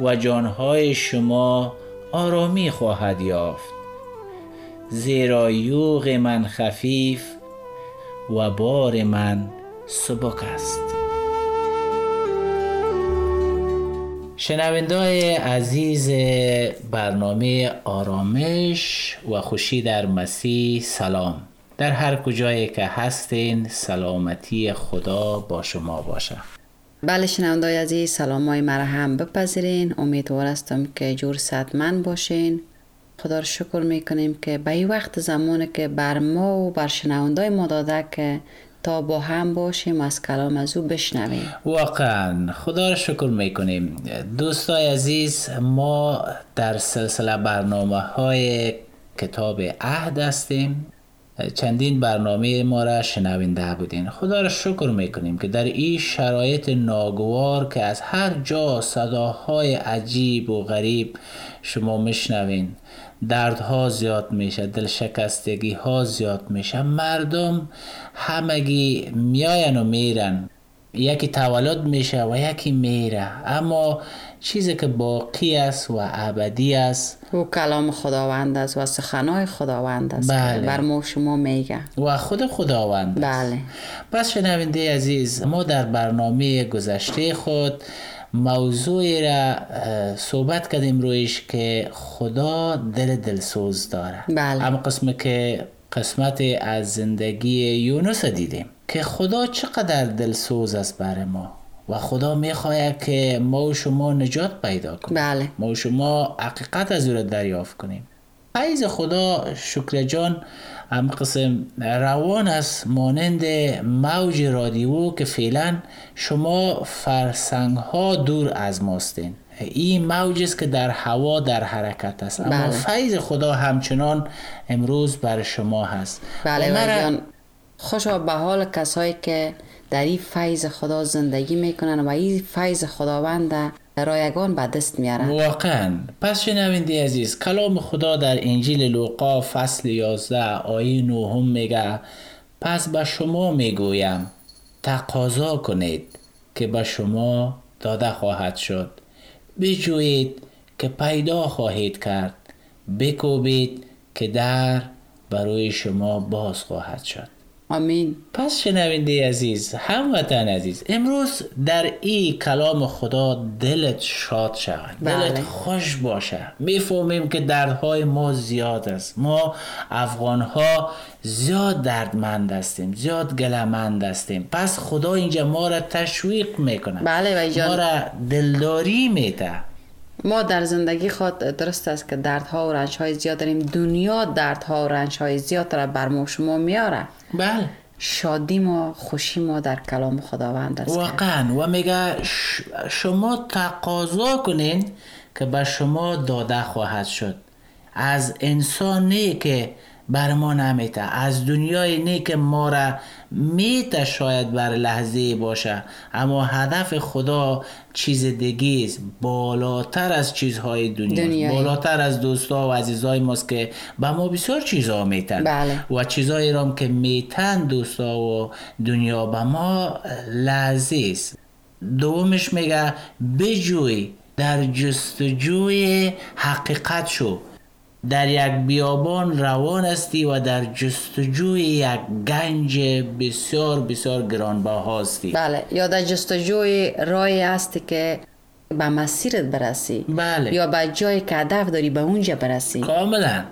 و جانهای شما آرامی خواهد یافت. زیرا یوغ من خفیف و بار من سبک است. شنونده عزیز برنامه آرامش و خوشی در مسیح سلام. در هر کجایی که هستین سلامتی خدا با شما باشه. بله شنونده عزیز سلام های مرا هم بپذیرین. امیدوار هستم که جور من باشین. خدا رو شکر می‌کنیم که به این وقت زمانه که بر ما و بر شنونده ما داده که تا با هم باشیم از کلام از او بشنویم. واقعا خدا رو شکر می‌کنیم. دوستای عزیز ما در سلسله برنامه های کتاب عهد هستیم. چندین برنامه ما را شنونده بودین. خدا را شکر می‌کنیم که در این شرایط ناگوار که از هر جا صداهای عجیب و غریب شما میشنوین دردها زیاد میشه دل شکستگی ها زیاد میشه مردم همگی میاین و میرن. یکی تولد میشه و یکی میره. اما چیزی که باقی است و ابدی است. او کلام خداوند است و سخنای خداوند است. بله. بر ما شما میگه. و خود خداوند بله. پس شنونده عزیز ما در برنامه گذشته خود موضوعی را صحبت کردیم رویش که خدا دل دلسوز داره بله. اما قسم که قسمت از زندگی یونس دیدیم که خدا چقدر دلسوز است بر ما. و خدا می‌خواهد که ما و شما نجات پیدا کنیم. بله. ما و شما حقیقت از او را دریافت کنیم. فیض خدا شکر جان هم قسم روان است مانند موج رادیو که فعلا شما فرسنگ ها دور از ماستین. این موج است که در هوا در حرکت است. اما بله. فیض خدا همچنان امروز بر شما هست. بله مرا... خوشا به حال کسایی که در این فیض خدا زندگی می‌کنن و این فیض خداوند رایگان به دست میارن واقعا. پس شنونده عزیز کلام خدا در انجیل لوقا فصل 11 آیه 9 میگه پس به شما می‌گویم تقاضا کنید که به شما داده خواهد شد. بجویید که پیدا خواهید کرد. بکوبید که در برای شما باز خواهد شد. آمین. پس شنونده عزیز هموطن عزیز امروز در این کلام خدا دلت شاد شود. بله. دلت خوش باشه. می‌فهمیم که دردهای ما زیاد است. ما افغان ها زیاد دردمند هستیم زیاد گلمند هستیم. پس خدا اینجا ما را تشویق می‌کنه بله ما را دلداری میده. ما در زندگی خود درست است که دردها و رنج های زیاد داریم. دنیا دردها و رنج های زیاد را بر ما شما میاره. بله. شادی ما خوشی ما در کلام خداوند است واقعا. و میگه شما تقاضا کنین که به شما داده خواهد شد. از انسانی که بر ما نمیته از دنیای نیک ما را میته شاید بر لحظه باشه. اما هدف خدا چیز دیگه است. بالاتر از چیزهای دنیا بالاتر از دوستا و عزیزای ماست که به ما بسیار چیزها میتن بله. و چیزهایی را که میتن دوستا و دنیا به ما لحظه است. دومش میگه بجوی در جستجوی حقیقت شو. در یک بیابان روان هستی و در جستجوی یک گنج بسیار بسیار گرانبها هستی. بله یا در جستجوی رای هستی که به مسیرت برسی بله. یا به جایی که هدف داری به اونجا برسی. کاملا.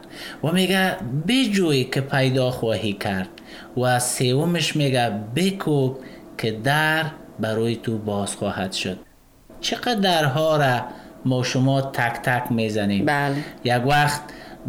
و میگه بجوی که پیدا خواهی کرد و سومش میگه بکوب که در برای تو باز خواهد شد. چقدر درها را ما شما تک تک می‌زنیم. بله. یک وقت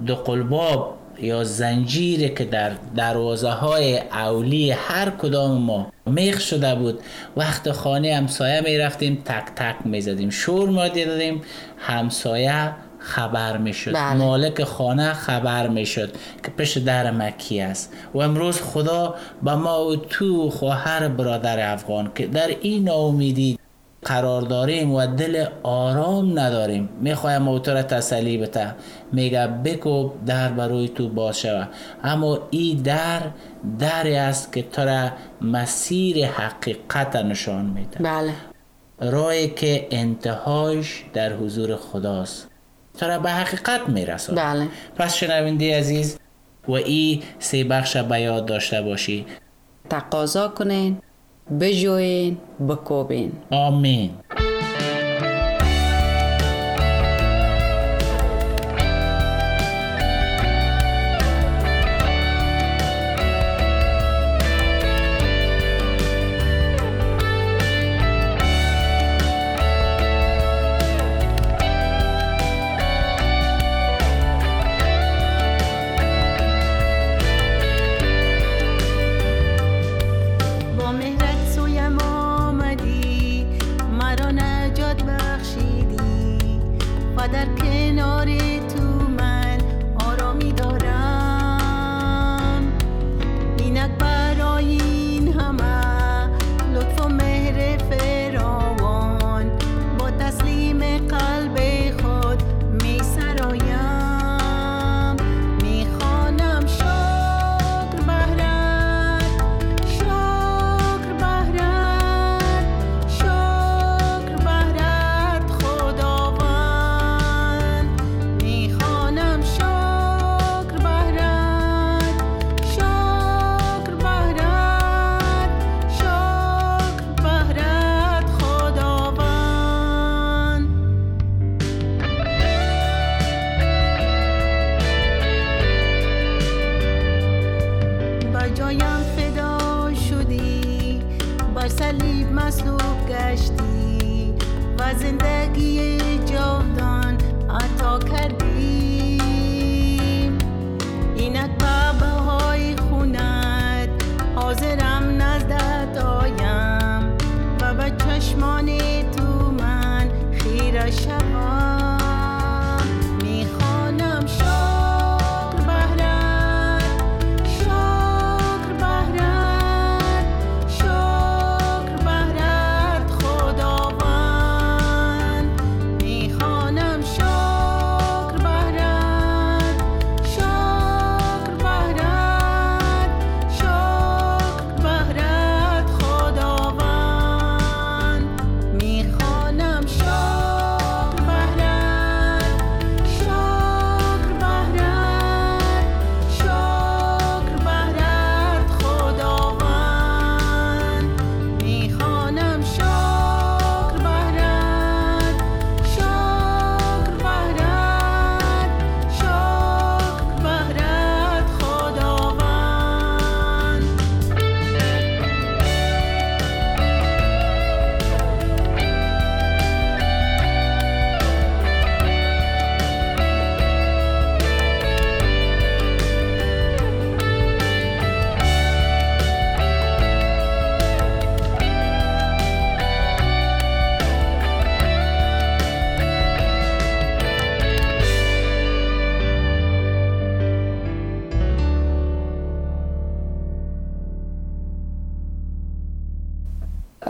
دو قلباب یا زنجیری که در دروازه های اولی هر کدام ما میخ شده بود. وقت خانه همسایه می رفتیم تک تک می زدیم شور ما دادیم همسایه خبر می شد بله. مالک خانه خبر می شد که پشت در مکی است. و امروز خدا به ما و تو خواهر برادر افغان که در این ناامیدی قرار داریم و دل آرام نداریم. می‌خوایم او را تسلی بته میگه بکوب در برای تو باز شود اما این در دری است که تو را مسیر حقیقت نشان میده. بله. راهی که انتهایش در حضور خداست. تو را به حقیقت می‌رسد بله. پس شنونده عزیز و این سه بخش به یاد داشته باشی. تقاضا کنین. بجوین بکوبین آمین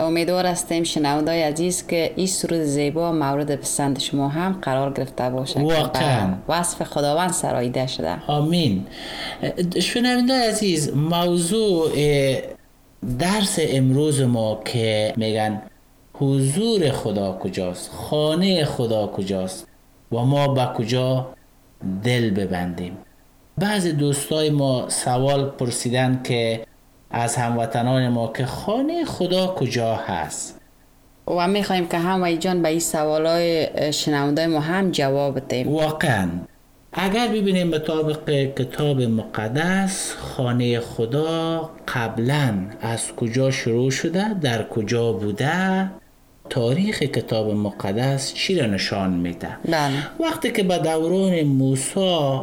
امیدوار هستیم. شنوندای عزیز که این سرود زیبا مورد پسند شما هم قرار گرفته باشه واقعاً. وصف خداوند سراییده شده. آمین. شنونده عزیز موضوع درس امروز ما که میگن حضور خدا کجاست خانه خدا کجاست و ما به کجا دل ببندیم. بعض دوستای ما سوال پرسیدن که از هموطنان ما که خانه خدا کجا هست؟ و می‌خوایم که هم وی جان به این سوالای شنونده ما هم جواب بدیم واقعا. اگر ببینیم مطابق کتاب مقدس خانه خدا قبلا از کجا شروع شده در کجا بوده تاریخ کتاب مقدس چی را نشان میده؟ بله. وقتی که به دوران موسی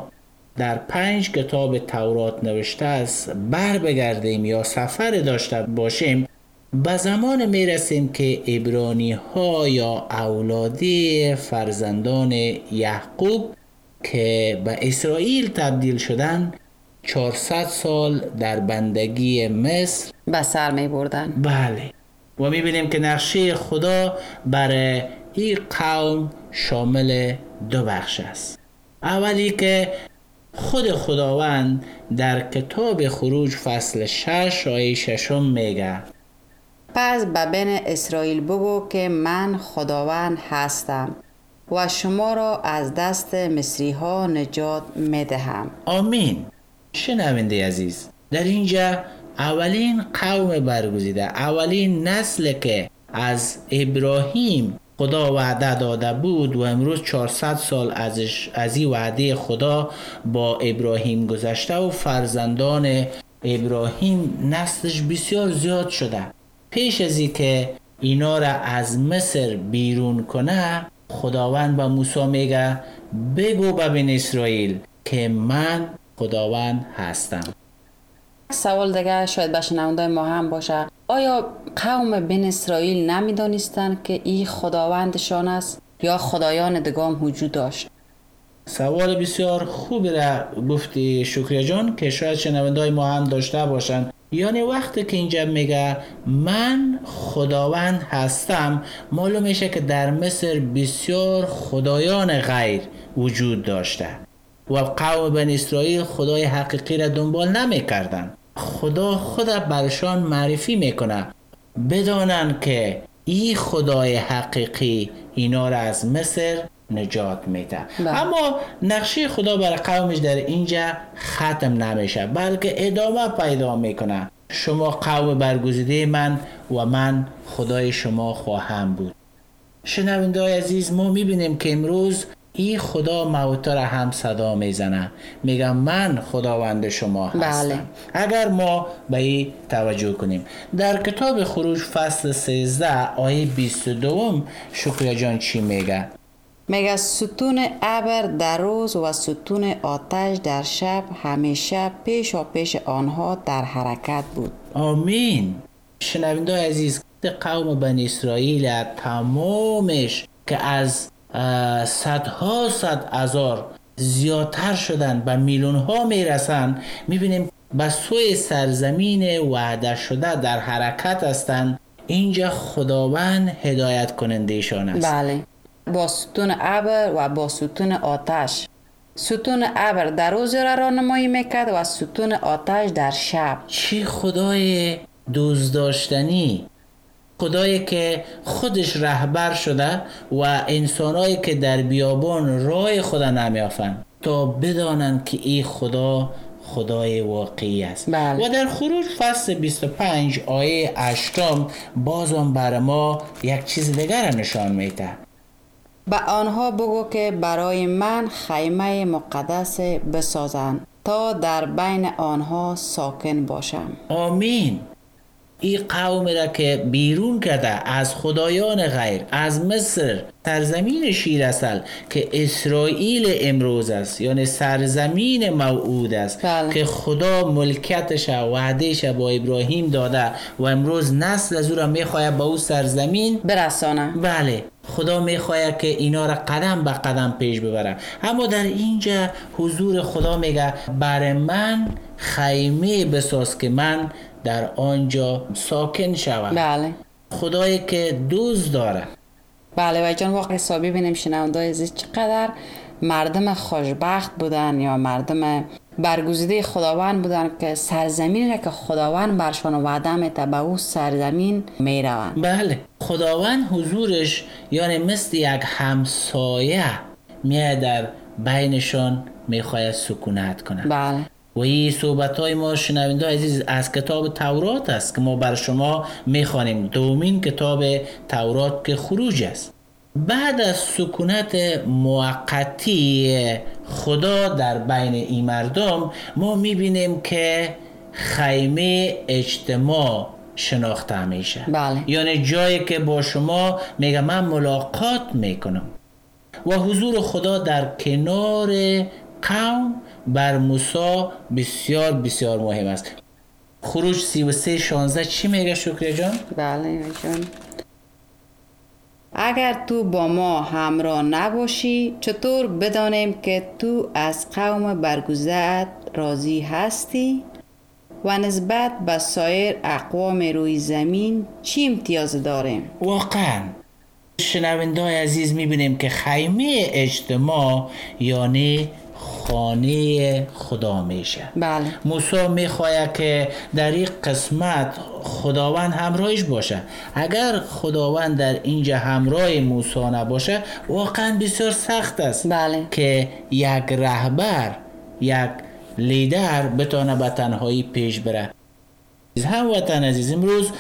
در پنج کتاب تورات نوشته است بر بگردیم یا سفر داشته باشیم به زمان می رسیم که ابرانی ها یا اولادی فرزندان یعقوب که به اسرائیل تبدیل شدن 400 سال در بندگی مصر به سر می بردن بله. و می‌بینیم که نقشه خدا برای این قوم شامل دو بخش است. اولی که خود خداوند در کتاب خروج فصل 6 آیه ششم میگه. پس به بین اسرائیل بگو که من خداوند هستم و شما را از دست مصری ها نجات می دهم آمین. شنونده عزیز در اینجا اولین قوم برگزیده اولین نسل که از ابراهیم خدا وعده داده بود و امروز 400 سال ازش از این وعده خدا با ابراهیم گذشته و فرزندان ابراهیم نسلش بسیار زیاد شده. پیش از که اینا را از مصر بیرون کنه خداوند به موسی میگه بگو به بنی اسرائیل که من خداوند هستم. سوال دیگه شاید به شنونده ما هم باشه. آیا قوم بن اسرائیل نمی‌دانستند که این خداوندشان است یا خدایان دگام وجود داشت. سوال بسیار خوبی را گفتی شکریه جان که شاید شنونده ما هم داشته باشن یعنی وقتی که اینجا میگه من خداوند هستم معلوم میشه که در مصر بسیار خدایان غیر وجود داشته. و قوم بن اسرائیل خدای حقیقی را دنبال نمی‌کردن خدا خود برشان معرفی می‌کنه بدانن که این خدای حقیقی اینا را از مصر نجات میده بله. اما نقشه خدا برای قومش در اینجا ختم نمیشه بلکه ادامه پیدا می‌کنه. شما قوم برگزیده من و من خدای شما خواهم بود. شنونده های عزیز ما می‌بینیم که امروز این خدا موتا را هم صدا می‌زنه. میگم من خداوند شما هستم. بله. اگر ما به این توجه کنیم. در کتاب خروج فصل 13 آیه 22 شکریه جان چی میگه؟ میگه ستون ابر در روز و ستون آتش در شب همیشه پیش و پیش آنها در حرکت بود. آمین. شنونده عزیز قوم بنی اسرائیل تمامش که از صدها صد هزار زیادتر شدن به میلیون ها می‌رسن می‌بینیم به سوی سرزمین وعده شده در حرکت هستند اینجا خداوند هدایت کنندهشان است. بله. با ستون ابر و با ستون آتش. ستون ابر در روز را رانمایی می‌کرد و ستون آتش در شب. چی خدای دوست داشتنی؟ خدایی که خودش رهبر شده و انسانایی که در بیابان راه خدا نمیافن تا بدانند که این خدا خدای واقعی است. بله. و در خروج فصل 25 آیه 8 بازم بر ما یک چیز دیگر نشان میده. به آنها بگو که برای من خیمه مقدس بسازند تا در بین آنها ساکن باشم. آمین. این قوم را که بیرون کرده از خدایان غیر از مصر سرزمین شیر اصل که اسرائیل امروز است یعنی سرزمین موعود است بله. که خدا ملکتش و وعدهش با ابراهیم داده و امروز نسل از او را می‌خواهد به او سرزمین برسانم بله. خدا می‌خواهد که اینا را قدم به قدم پیش ببره. اما در اینجا حضور خدا میگه بر من خیمه بساز که من در آنجا ساکن شوم بله. خدایی که دوست داره. بله و جان واقع حسابی بینیم شنونده عزیز چقدر مردم خوشبخت بودن یا مردم برگزیده خداوند بودن که سرزمینی را که خداوند برشان وعده میده به او سرزمین می‌روند بله خداوند حضورش یعنی مثل یک همسایه میاد در بینشان می‌خواهد سکونت کنه بله. و این صحبت های ما شنونده عزیز از کتاب تورات است که ما بر شما می‌خوانیم. دومین کتاب تورات که خروج است. بعد از سکونت موقتی خدا در بین این مردم ما می‌بینیم که خیمه اجتماع شناخته میشه. بله. یعنی جایی که با شما میگه من ملاقات می‌کنم. و حضور خدا در کنار قوم بر موسی بسیار بسیار مهم است. خروج 33 16 چی میگه شکریه جان؟ بله جان اگر تو با ما همراه نباشی چطور بدانیم که تو از قوم برگزت راضی هستی؟ و نسبت به سایر اقوام روی زمین چی امتیاز داریم؟ واقعا. شنونده های عزیز می‌بینیم که خیمه اجتماع یعنی خانه خدا میشه. بله. موسی می‌خواهد که در این قسمت خداوند همراهش باشه. اگر خداوند در اینجا همراه موسی نباشه واقعا بسیار سخت است بله. که یک رهبر یک لیدر بتانه به تنهایی پیش بره. هم وطن عزیز امروز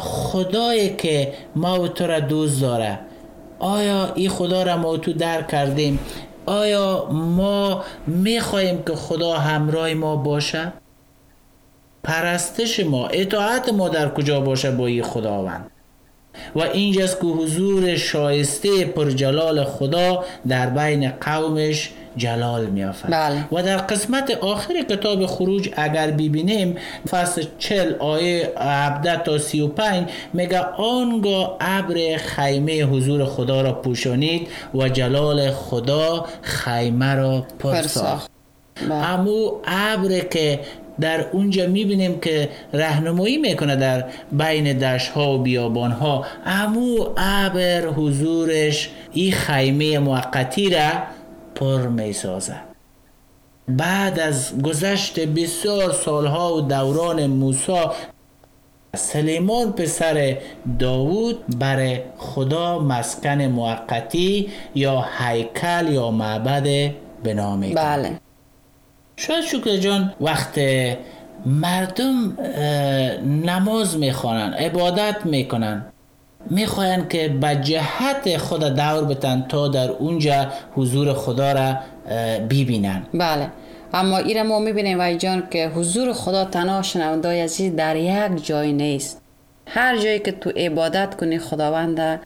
خدایی که ما و تو را دوست داره آیا این خدا را ما و تو درک کردیم؟ آیا ما می‌خواهیم که خدا همراه ما باشه؟ پرستش ما اطاعت ما در کجا باشه با این خداوند؟ و اینجاست که حضور شایسته پرجلال خدا در بین قومش جلال میافد بله. و در قسمت آخر کتاب خروج اگر ببینیم فصل 40 آیه 17 تا 35 میگه آنگاه ابر خیمه حضور خدا را پوشانید و جلال خدا خیمه را پر پر ساخت ساخت. بله. امو ابر که در اونجا می‌بینیم که رهنمایی می‌کنه در بین دشت ها و بیابان ها امو ابر حضورش این خیمه موقتی را پر می‌سازه بعد از گذشت بسیار سالها و دوران موسی سلیمان پسر داوود بر خدا مسکن موقتی یا هیکل یا معبد بنا می‌کنه بله. شاید شکر جان وقت مردم نماز می‌خوانن عبادت می‌کنن. می‌خواین که به جهت خدا دور بتن تا در اونجا حضور خدا را ببینن. بله. اما ایره ما می‌بینیم وای جان که حضور خدا تنها شنوندای عزیز در یک جای نیست. هر جایی که تو عبادت کنی خداوند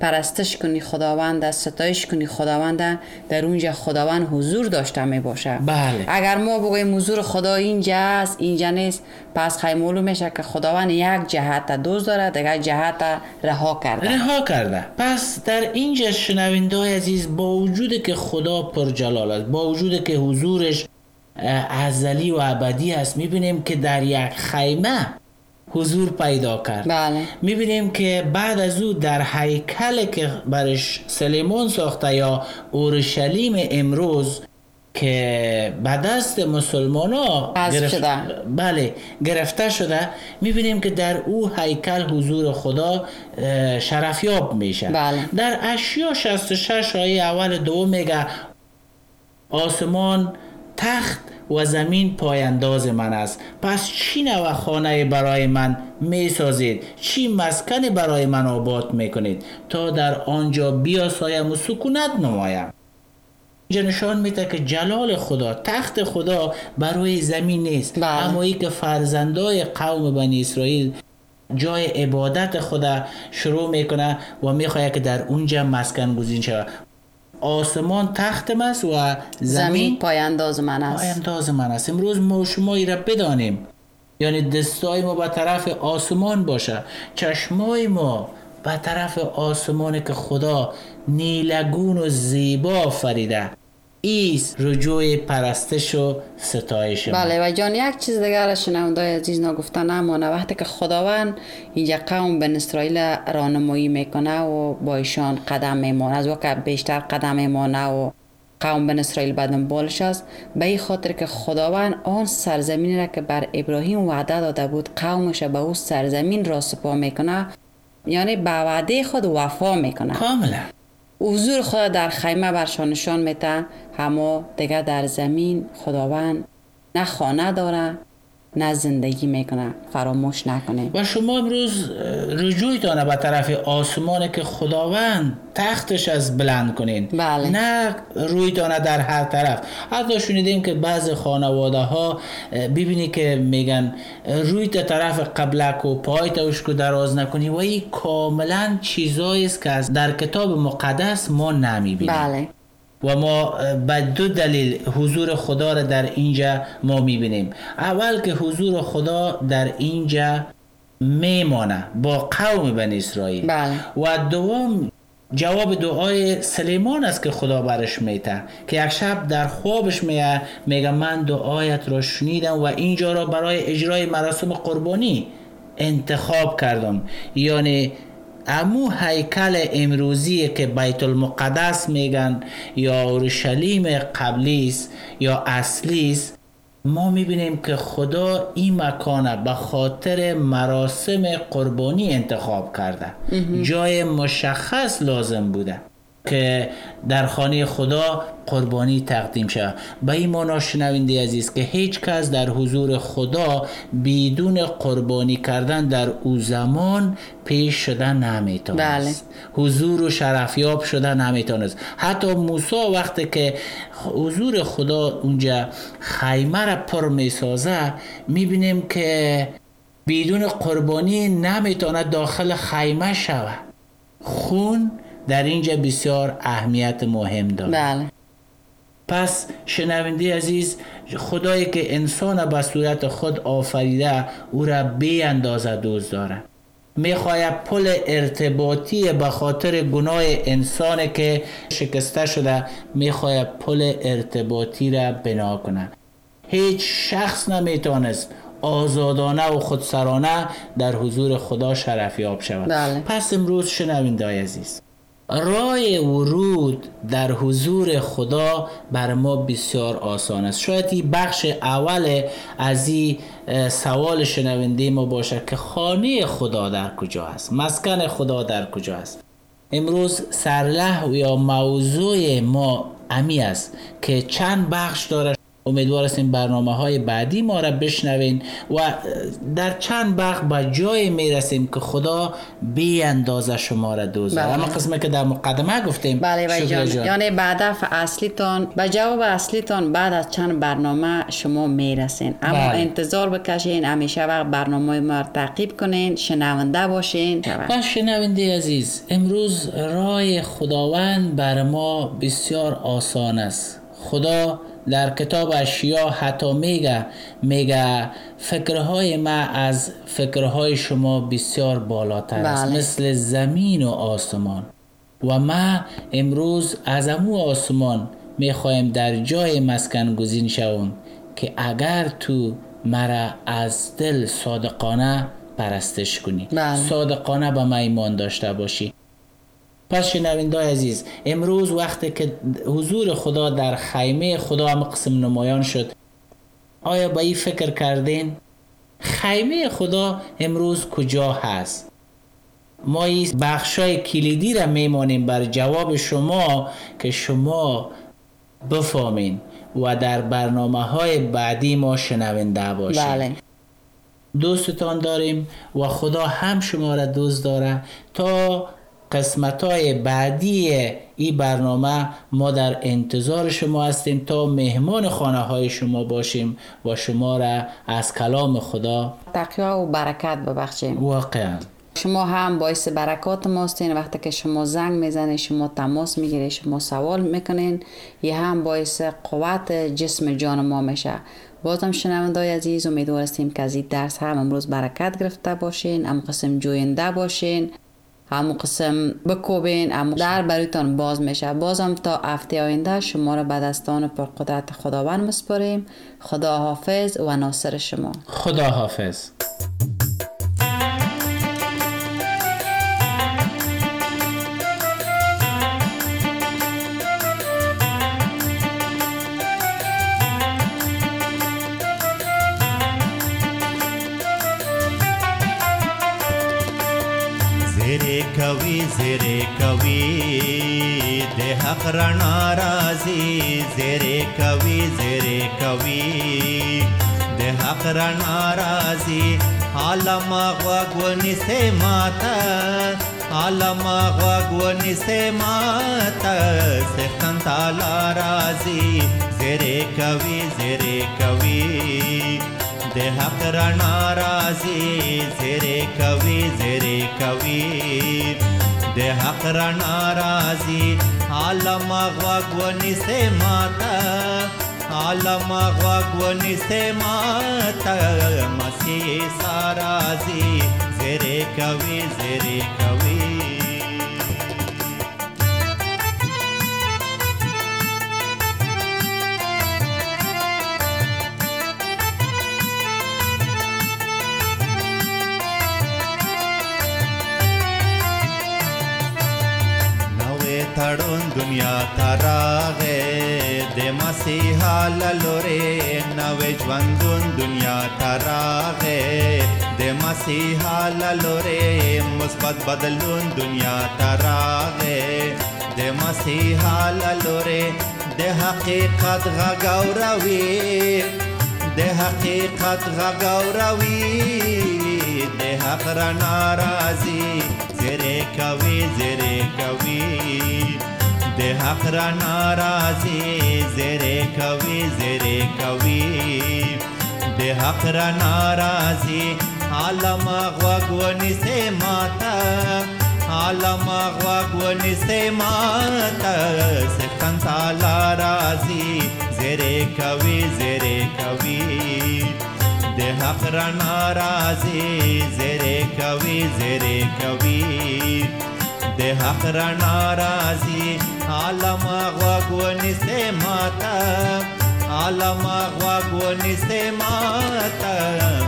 پرستش کنی خداوند ستایش کنی خداوند در اونجا خداوند حضور داشته می باشه. بله. اگر ما بگوییم حضور خدا اینجا است اینجا نیست پس خیلی معلوم میشه که خداوند یک جهت دوز داره دیگر جهت رها کرده. رها کرده. پس در اینجا شنونده های عزیز با وجود که خدا پر جلال است با وجود که حضورش ازلی و ابدی است می‌بینیم که در یک خیمه حضور پیدا کرد بله می‌بینیم که بعد از او در هیکل که برش سلیمان ساخته یا اورشلیم امروز که به دست مسلمان ها حذف شده. بله گرفته شده می‌بینیم که در او هیکل حضور خدا شرفیاب میشه بله. در اشیا 66 آیه اول دوم میگه آسمان تخت و زمین پاینداز من است. پس چی نوع خانه برای من می سازید چی مسکن برای من آباد می کنید تا در آنجا بیاسایم و سکونت نمایم. اینجا نشان میده که جلال خدا تخت خدا بر روی زمین نیست. بله. اما ای که فرزندای قوم بنی اسرائیل جای عبادت خدا شروع می‌کنه و می‌خواهد که در اونجا مسکن گزین شود. آسمان تخت است و زمین زمین پایانداز من است. پاینداز من است. امروز ما شما ای را بدانیم. یعنی دستای ما به طرف آسمان باشه. چشمای ما به طرف آسمان که خدا نیلگون و زیبا فریده ایست. رجوع پرستش و ستایش ما. بله و جان یک چیز دیگر شنوندای عزیز نگفتن نمانه وقتی که خداوند اینجا قوم بن اسرائیل رانمایی می‌کنه و با ایشان قدم میمانه از وقت بیشتر قدم میمانه و قوم بن اسرائیل بعد بالش است. به این خاطر که خداوند آن سرزمینی را که بر ابراهیم وعده داده بود قومش به او سرزمین را سپا می‌کنه یعنی به وعده خود وفا می‌کنه. کاملا. حضور خدا در خیمه برشان نشان میده اما دیگه در زمین خداوند نه خانه داره نه زندگی می‌کنه فراموش نکنیم و شما امروز رجوعتان به طرف آسمان که خداوند تختش از بلند کنین. بله. نه رویتان در هر طرف. حتی شنیدیم که بعض خانواده ها ببینی که میگن رویت طرف قبلک و پایت اوشکو دراز نکنی. و این کاملا چیزایی است که از در کتاب مقدس ما نمی‌بینیم. بله. و ما به دو دلیل حضور خدا را در اینجا ما می‌بینیم. اول که حضور خدا در اینجا میمانه با قوم بنی اسرائیل. بله. و دوم جواب دعای سلیمان است که خدا برش میته که یک شب در خوابش میگه میگه من دعایت را شنیدم و اینجا را برای اجرای مراسم قربانی انتخاب کردم. یعنی امو هیکل امروزی که بیت المقدس میگن یا اورشلیم قبلی است یا اصلی است ما می‌بینیم که خدا این مکانه به خاطر مراسم قربانی انتخاب کرده. جای مشخص لازم بوده. که در خانه خدا قربانی تقدیم شود به این معنا شنونده عزیز که هیچ کس در حضور خدا بدون قربانی کردن در او زمان پیش شده نمی‌تونست. حضور و شرفیاب شده نمی‌تونست. حتی موسی وقتی که حضور خدا اونجا خیمه را پر می‌سازه می‌بینیم که بدون قربانی نمی‌تونه داخل خیمه شود. خون در اینجا بسیار اهمیت مهم دارد. بله. پس شنونده عزیز خدایی که انسان به صورت خود آفریده او را بی اندازه دوست داره می‌خواهد پل ارتباطی به خاطر گناه انسان که شکسته شده می‌خواهد پل ارتباطی را بنا کنه هیچ شخص نمی‌تونست آزادانه و خودسرانه در حضور خدا شرفیاب شود. بله. پس امروز شنونده عزیز رای ورود در حضور خدا بر ما بسیار آسان است. شاید این بخش اول از این سوال شنونده ما باشه که خانه خدا در کجا است؟ مسکن خدا در کجا است؟ امروز سرله یا موضوع ما امی است که چند بخش داره. امیدوار هستیم برنامه های بعدی ما را بشنوین و در چند بخش به جای می‌رسیم که خدا بی اندازه شما را داره بله. اما قسمه که در مقدمه گفتیم بله شکر جان. یعنی به هدف اصلیتان به جواب اصلیتان بعد از چند برنامه شما می‌رسین اما بله. انتظار بکشین همیشه وقت برنامه ما را تعقیب کنین شنونده باشین و شنونده عزیز امروز رای خداوند بر ما بسیار آسان است خدا در کتاب اشیا حتی میگه میگه فکرهای ما از فکرهای شما بسیار بالاتر است بله. مثل زمین و آسمان و ما امروز از امو آسمان می‌خواهیم در جای مسکن گزین شوم که اگر تو مرا از دل صادقانه پرستش کنی بله. صادقانه به من ایمان داشته باشی پس شنونده عزیز امروز وقتی که حضور خدا در خیمه خدا هم قسم نمایان شد. آیا با این فکر کردین؟ خیمه خدا امروز کجا هست؟ ما این بخشای کلیدی را میمانیم بر جواب شما که شما بفهمین و در برنامه های بعدی ما شنونده باشیم بله. دوستتان داریم و خدا هم شما را دوست داره تا قسمت های بعدی این برنامه ما در انتظار شما هستیم تا مهمان خانه های شما باشیم و شما را از کلام خدا تقیا و برکت ببخشیم. واقعا. شما هم باعث برکات ماستین وقتی که شما زنگ می‌زنید شما تماس می‌گیرید شما سوال می‌کنین یه هم باعث قوت جسم جان ما میشه. بازم شنوندای عزیز امیدوار هستیم که از این درس هم امروز برکت گرفته باشین هم قسم جوینده باشین. هم قسم بکوبین هم در برایتان باز میشه. بازم تا هفته آینده شما را به دستان پرقدرت خداوند مسپاریم خدا حافظ و ناصر شما. خدا حافظ कवि, जेरे कवि। देह राणाराजी जेरे कवि, जेरे देहाक नाराजी आलम आलमागवनि से माता। आलम आलमागवनि से माता, से कंताला राज़ी। जेरे कवि जेरे कवि। देह नाराजी जेरे कवि जेरे कवि। de haqrana razi alama gwagwani se mata आलम भि se mata masi sarazi zere kavi zere kavi تړون دنیا تراغه د مسیحا لوري نوې ژوندون دنیا تراغه د مسیحا لوري مثبت بدلون دنیا تراغه د مسیحا لوري د حقیقت غاوروي د حقیقت غاوروي د حق را ناراضي زره کوي زره حق را ناراضي زره کوي زره کوي د حق را ناراضي عالم غوغونی سه ماتا عالم غوغونی سه ماتا سکن تعالی راضي زره کوي زره کوي د حق را ناراضي زره کوي زره کوي د حق را ناراضي عالم غوغونی سه ماتا عالم غوغونی سه ماتا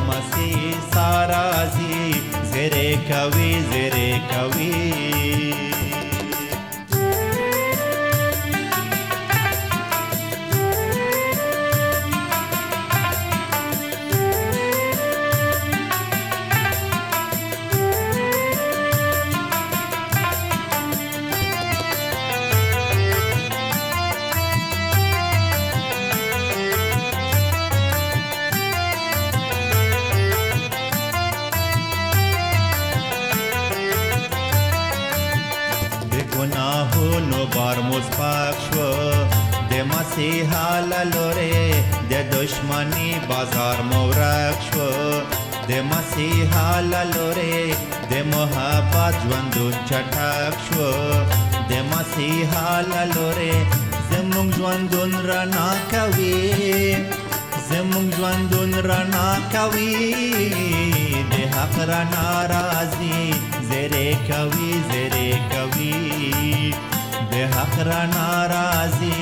مسیح سارازي زره کوي زره کوي बाज़ार मौराक्ष दे सिहालो रे दे मोहब्बत ज्वंदूंच्या टाक्ष दे मसीहाला मुंग जेमुंग रना कवि। कवी जेमुंग ज्वंदून रना कवि। दे हक नाराजी, जेरे कवि जेरे कवि। दे हक नाराजी,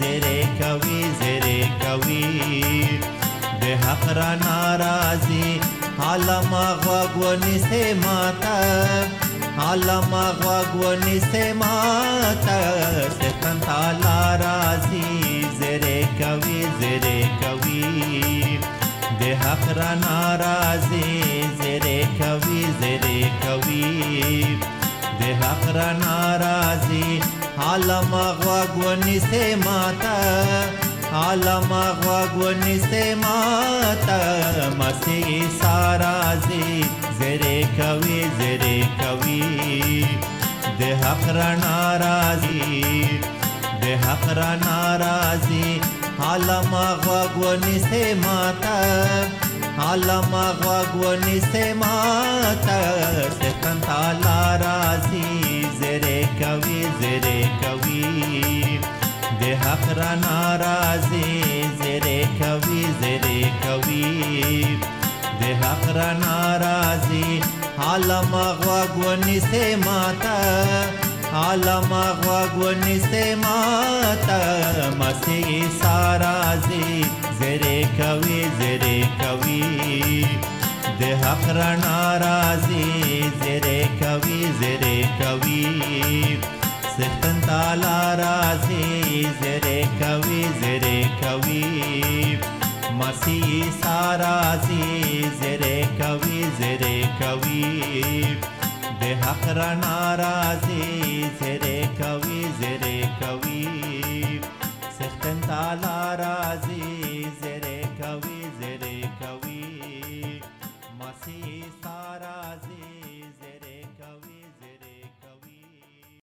जेरे कवि जेरे कवि। حق را ناراضي عالم غوغونی سه ماتا عالم غوغونی سه ماتا ستن تعالی راضي زره کوي زره کوي د حق را ناراضي زره کوي زره کوي د حق را ناراضي عالم غوغونی سه ماتا عالم غوغونی سه ماتا مسیح سارازي زره کوي زره کوي د حق را ناراضي د حق را ناراضي عالم غوغونی سه ماتا عالم غوغونی سه ماتا ستن تعالی راضي زره کوي زره کوي हकरा नाराजी जरे कवि जरे कवि। देहरा नाराजी आलम भगवनि से माता। आलवनि से माता मथि सा राजी जरे कवि जरे कवि। देहरा नाराजी जरे कवि जरे कवि। ستن تعالی رازی زره کوي زره کوي مسی سارازی زره کوي زره کوي د حق را ناراضی زره کوي زره کوي ستن تعالی رازی